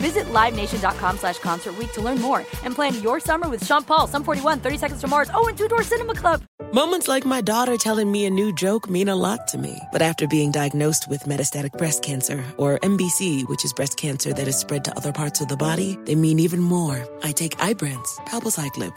Visit LiveNation.com slash Concert to learn more and plan your summer with Sean Paul, Sum 41, 30 Seconds to Mars, oh, and Two Door Cinema Club. Moments like my daughter telling me a new joke mean a lot to me. But after being diagnosed with metastatic breast cancer, or MBC, which is breast cancer that is spread to other parts of the body, they mean even more. I take Ibrance, palbociclib.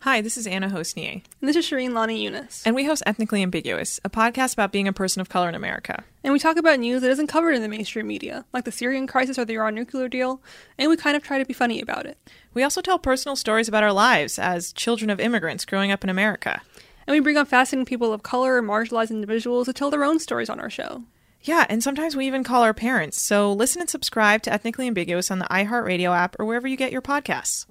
Hi, this is Anna Hosnieh. And this is Shireen Lani Younes. And we host Ethnically Ambiguous, a podcast about being a person of color in America. And we talk about news that isn't covered in the mainstream media, like the Syrian crisis or the Iran nuclear deal, and we kind of try to be funny about it. We also tell personal stories about our lives as children of immigrants growing up in America. And we bring on fascinating people of color and marginalized individuals to tell their own stories on our show. Yeah, and sometimes we even call our parents. So listen and subscribe to Ethnically Ambiguous on the iHeartRadio app or wherever you get your podcasts.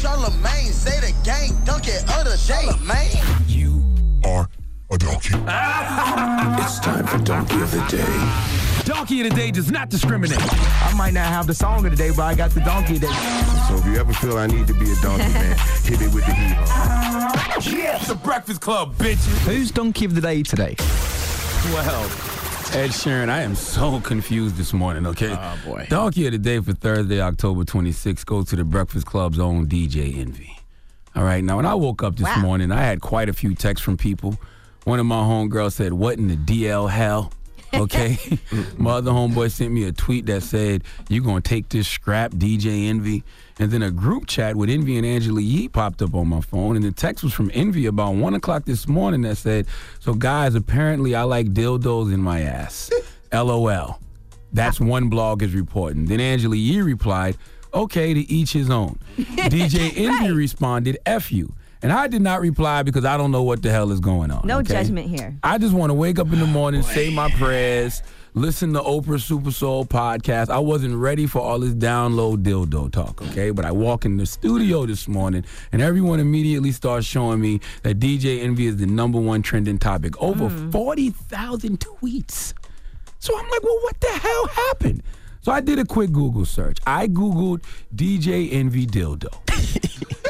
Charlemagne say the gang donkey of the day. You are a donkey. it's time for Donkey of the Day. Donkey of the Day does not discriminate. I might not have the song of the day, but I got the donkey of the day. So if you ever feel I need to be a donkey, man, hit it with the heat. Yes, the Breakfast Club, bitches. Who's Donkey of the Day today? Well, Ed Sheeran, I am so confused this morning, okay? Oh, boy. Donkey of the day for Thursday, October 26th goes to the Breakfast Club's own DJ Envy. All right, now when I woke up this Wow. morning, I had quite a few texts from people. One of my homegirls said, What in the DL hell? Okay. Mm-hmm. my other homeboy sent me a tweet that said, You gonna take this scrap, DJ Envy? And then a group chat with Envy and Angela Yee popped up on my phone. And the text was from Envy about one o'clock this morning that said, So guys, apparently I like dildos in my ass. LOL. That's one blog is reporting. Then Angela Yee replied, Okay, to each his own. DJ Envy responded, F you. And I did not reply because I don't know what the hell is going on. No okay? judgment here. I just want to wake up in the morning, say my prayers, listen to Oprah Super Soul podcast. I wasn't ready for all this download dildo talk, okay? But I walk in the studio this morning and everyone immediately starts showing me that DJ Envy is the number one trending topic. Over mm. 40,000 tweets. So I'm like, well, what the hell happened? So I did a quick Google search. I Googled DJ Envy Dildo.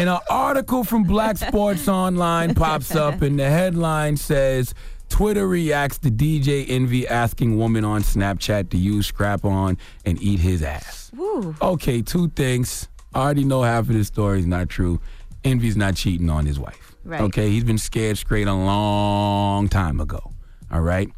and an article from Black Sports Online pops up, and the headline says Twitter reacts to DJ Envy asking woman on Snapchat to use scrap on and eat his ass. Woo. Okay, two things. I already know half of this story is not true. Envy's not cheating on his wife. Right. Okay, he's been scared straight a long time ago. All right.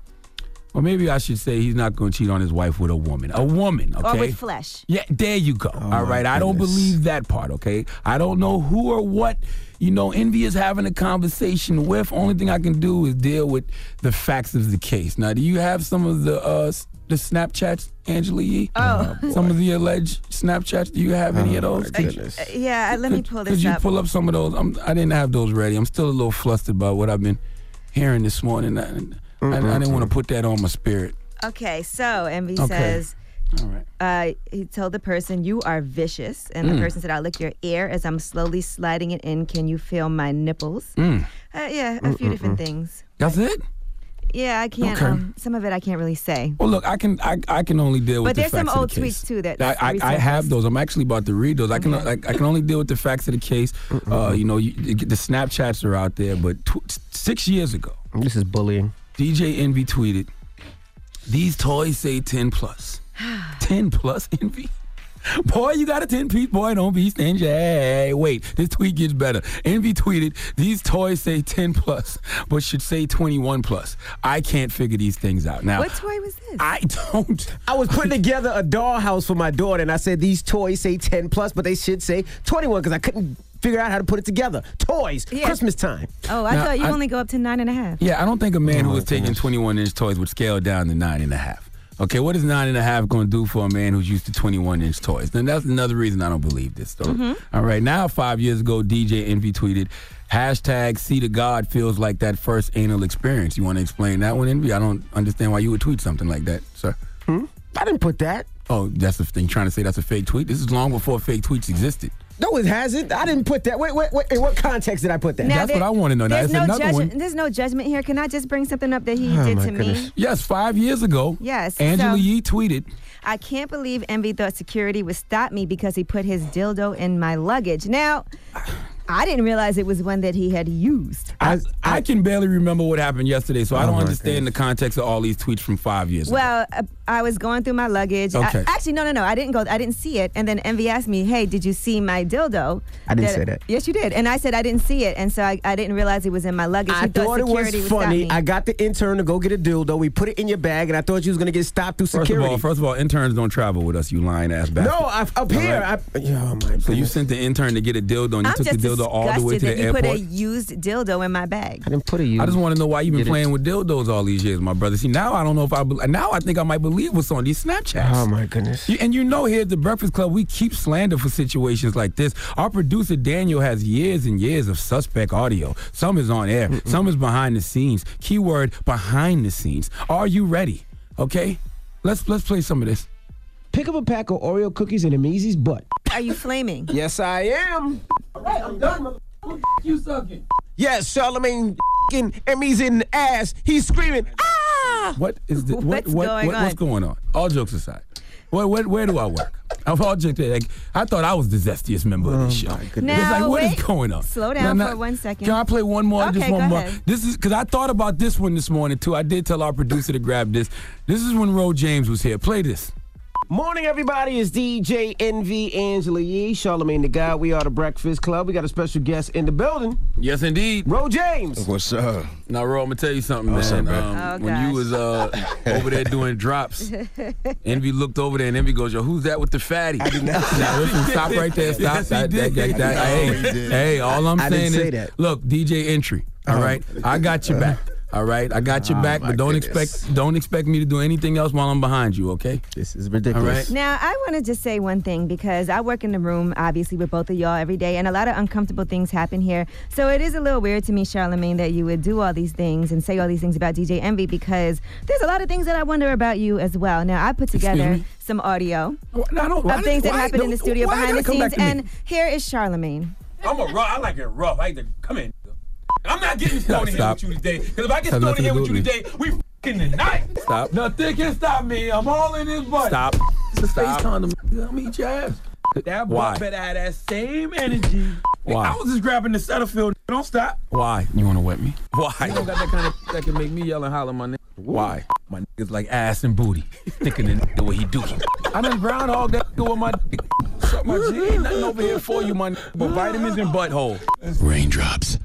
Or maybe I should say he's not going to cheat on his wife with a woman. A woman, okay? Or with flesh. Yeah, there you go. All right. I don't believe that part, okay? I don't know who or what, you know, Envy is having a conversation with. Only thing I can do is deal with the facts of the case. Now, do you have some of the uh the Snapchats, Angela Yee? Oh. Some of the alleged Snapchats. Do you have any of those? Uh, yeah, let me pull this up. Could you up. pull up some of those? I'm, I didn't have those ready. I'm still a little flustered by what I've been hearing this morning. I, I, I didn't want to put that on my spirit. Okay, so Envy Okay. says, All right. uh, he told the person, You are vicious. And the Mm. person said, I'll lick your ear as I'm slowly sliding it in. Can you feel my nipples? Mm. Uh, yeah, a few different things. That's it? Yeah, I can't. Okay. Um, some of it I can't really say. Well, look, I can I, I can only deal with But the there's some facts of old the case. tweets too that I, I, I have those. I'm actually about to read those. I can I, I can only deal with the facts of the case. Uh, you know, you, you the Snapchats are out there, but tw- six years ago, this is bullying. DJ Envy tweeted, "These toys say 10 plus. 10 plus Envy." Boy, you got a 10 piece, boy, don't be stingy. Hey, wait, this tweet gets better. Envy tweeted, These toys say 10 plus, but should say 21 plus. I can't figure these things out. Now, What toy was this? I don't. I was putting together a dollhouse for my daughter, and I said these toys say 10 plus, but they should say 21 because I couldn't figure out how to put it together. Toys, Yeah. Christmas time. Oh, I Now, thought you I- only go up to nine and a half. Yeah, I don't think a man who Oh, was taking 21 inch toys would scale down to nine and a half. Okay, what is nine and a half going to do for a man who's used to 21 inch toys? Then that's another reason I don't believe this story. Mm-hmm. All right, now five years ago, DJ Envy tweeted, hashtag see to God feels like that first anal experience. You want to explain that one, Envy? I don't understand why you would tweet something like that, sir. Hmm? I didn't put that. Oh, that's the thing. Trying to say that's a fake tweet? This is long before fake tweets existed. No, it hasn't. I didn't put that. Wait, wait, wait. In what context did I put that? Now, That's there- what I want to know. Now, There's no another judgment. There's no judgment here. Can I just bring something up that he Oh, did to goodness. me? Yes, five years ago. Yes, Angela so- Yee tweeted, I can't believe Envy thought security would stop me because he put his dildo in my luggage. Now, I didn't realize it was one that he had used. I, I can barely remember what happened yesterday, so I Oh, don't my understand the context of all these tweets from five years ago. Well, uh, I was going through my luggage. I- actually, no, no, no. I didn't go. I didn't see it. And then Envy asked me, "Hey, did you see my dildo?" I didn't say that. Yes, you did. And I said I didn't see it, and so I, I didn't realize it was in my luggage. I He thought it was security would stop funny. me. I got the intern to go get a dildo. We put it in your bag, and I thought you was gonna get stopped through First security. of all, first of all, interns don't travel with us, you lying ass bastard. no, I, up here. right. I, oh my So you sent the intern to get a dildo and you I'm took the dildo all the way disgusted to that the you put airport? a used dildo in my bag. I didn't put a you. I just want to know why you've been Get it. playing with dildos all these years, my brother. See, now I don't know if I be- now I think I might believe what's on these Snapchats. Oh my goodness. You- and you know, here at the Breakfast Club, we keep slander for situations like this. Our producer Daniel has years and years of suspect audio. Some is on air, some is behind the scenes. Keyword behind the scenes. Are you ready? Okay, let's let's play some of this. Pick up a pack of Oreo cookies in Amizi's butt. Are you flaming? Yes, I am. All right, I'm done. mother- You sucking. Yes, Charlemagne Emmy's in the ass. He's screaming, ah! Ah. What is the, what, What's what, going what- what's on? going on? All jokes aside, where, where, where do I work? I've all joked like I thought I was the zestiest member of the oh show. It's Now, like what is wait. going on? Slow down Now, now, for one second. Can I play one more? Okay, just one go more. ahead. This is because I thought about this one this morning too. I did tell our producer to grab this. This is when Ro James was here. Play this. Morning, everybody. It's DJ Envy Angela Yee, Charlemagne the God. We are the Breakfast Club. We got a special guest in the building, Yes, indeed. Ro James. What's up? Now, Ro, I'm gonna tell you something, What's man. up, man? Um, Oh, when you was uh, over there doing drops, Envy looked over there and Envy goes, "Yo, who's that with the fatty?" I did not. Now listen, stop right there. Stop. Yes, he that, did. that- that- that- I know he hey, did. hey, all I'm I saying didn't say is, that. look, DJ Entry. All right, I got your back. All right, I got your Oh, back, but don't goodness. expect don't expect me to do anything else while I'm behind you. Okay? This is ridiculous. right. Now, I want to just say one thing because I work in the room, obviously, with both of y'all every day, and a lot of uncomfortable things happen here. So it is a little weird to me, Charlemagne, that you would do all these things and say all these things about DJ Envy because there's a lot of things that I wonder about you as well. Now, I put together some audio Why- I don't- why of did- things that why- happened in the studio behind the gotta come back scenes, and here is Charlemagne. I'm a rough. I like it rough. I like to come in. I'm not getting stoned here with you today. Because if I get Have stoned here with you with today, we in the night. Stop. Nothing can stop me. I'm all in his butt. Stop. It's a face Stop. condom. I'm gonna eat your ass. That boy Why? better have that same energy. Why? I was just grabbing the Setterfield. Don't stop. Why? You want to wet me? Why? You Why? don't got that kind of that can make me yell and holler my name. Why? My niggas like ass and booty. Thicker than the way he dookie. I done groundhog that nigga with my dick. Suck my G. Ain't nothing over here for you, my nigga, but vitamins and butthole. Raindrops.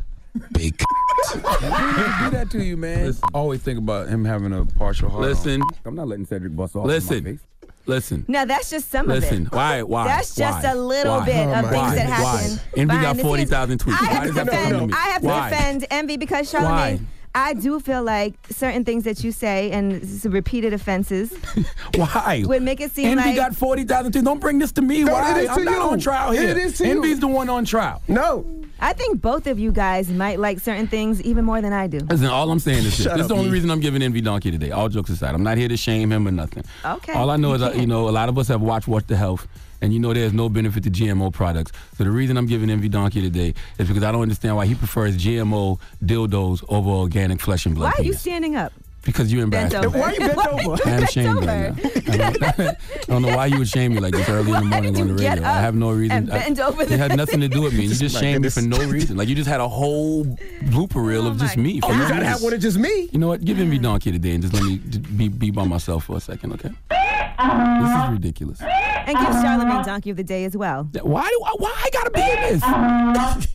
Big. do that to you, man. always think about him having a partial heart. Listen. on. I'm not letting Cedric bust off. in my Listen. face. Listen. Now that's just some Listen. of it. Listen. Why? Why? That's just Why? a little Why? bit of oh, Why? things that Why? happen. Envy got 40,000 tweets. I Why have does to that happen to defend. me? I have to Why? defend Envy because Why? Charlemagne. I do feel like certain things that you say and s- repeated offenses Why? would make it seem Envy like got 40,000 tweets. Don't bring this to me. No, Why? it is I'm to not you. on trial here. It is to you. Envy's the one on trial. No. I think both of you guys might like certain things even more than I do. Listen, all I'm saying is this. Shut This is the only reason I'm giving Envy Donkey today. All jokes aside, I'm not here to shame him or nothing. Okay. All I know is, You uh, you know, a lot of us have watched What the Health, and you know there's no benefit to GMO products. So the reason I'm giving Envy Donkey today is because I don't understand why he prefers GMO dildos over organic flesh and blood. Why are you standing up? Because you Bent embarrassed over. me. Why you bent over? you I am ashamed over? right now. I don't, I don't know why you would shame me like this early in the morning did on you the get radio. I have no reason. and I- bend over it had nothing to do with me. You just My shamed me for no reason. Like you just had a whole blooper reel Oh of just me. for Oh, no you gotta reason. have one of just me. You know what? Give Envy Donkey today and just let me be, be by myself for a second, okay? This is ridiculous. And give Charlemagne Donkey of the Day as well. Why do I, why I gotta be in this?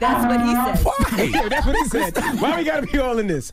That's what he said. Why? Yeah, that's what he said. Why we gotta be all in this?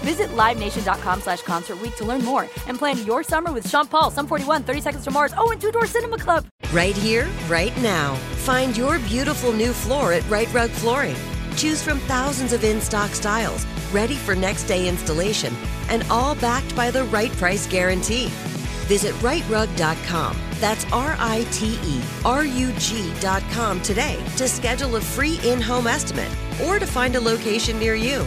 Visit LiveNation.com slash Concert to learn more and plan your summer with Sean Paul, Sum 41, 30 Seconds to Mars, oh, and Two Door Cinema Club. Right here, right now. Find your beautiful new floor at Rite Rug Flooring. Choose from thousands of in stock styles, ready for next day installation, and all backed by the right price guarantee. Visit riterug.com. That's R I T E R U G.com today to schedule a free in home estimate or to find a location near you.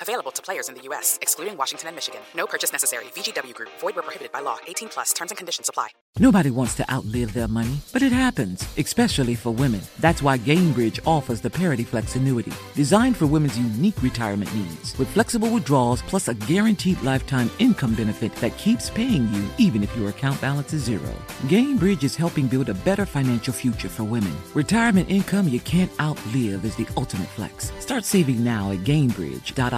Available to players in the U.S., excluding Washington and Michigan. No purchase necessary. VGW Group, void where prohibited by law. 18 plus terms and conditions apply. Nobody wants to outlive their money, but it happens, especially for women. That's why Gainbridge offers the Parity Flex annuity, designed for women's unique retirement needs, with flexible withdrawals plus a guaranteed lifetime income benefit that keeps paying you even if your account balance is zero. Gainbridge is helping build a better financial future for women. Retirement income you can't outlive is the ultimate flex. Start saving now at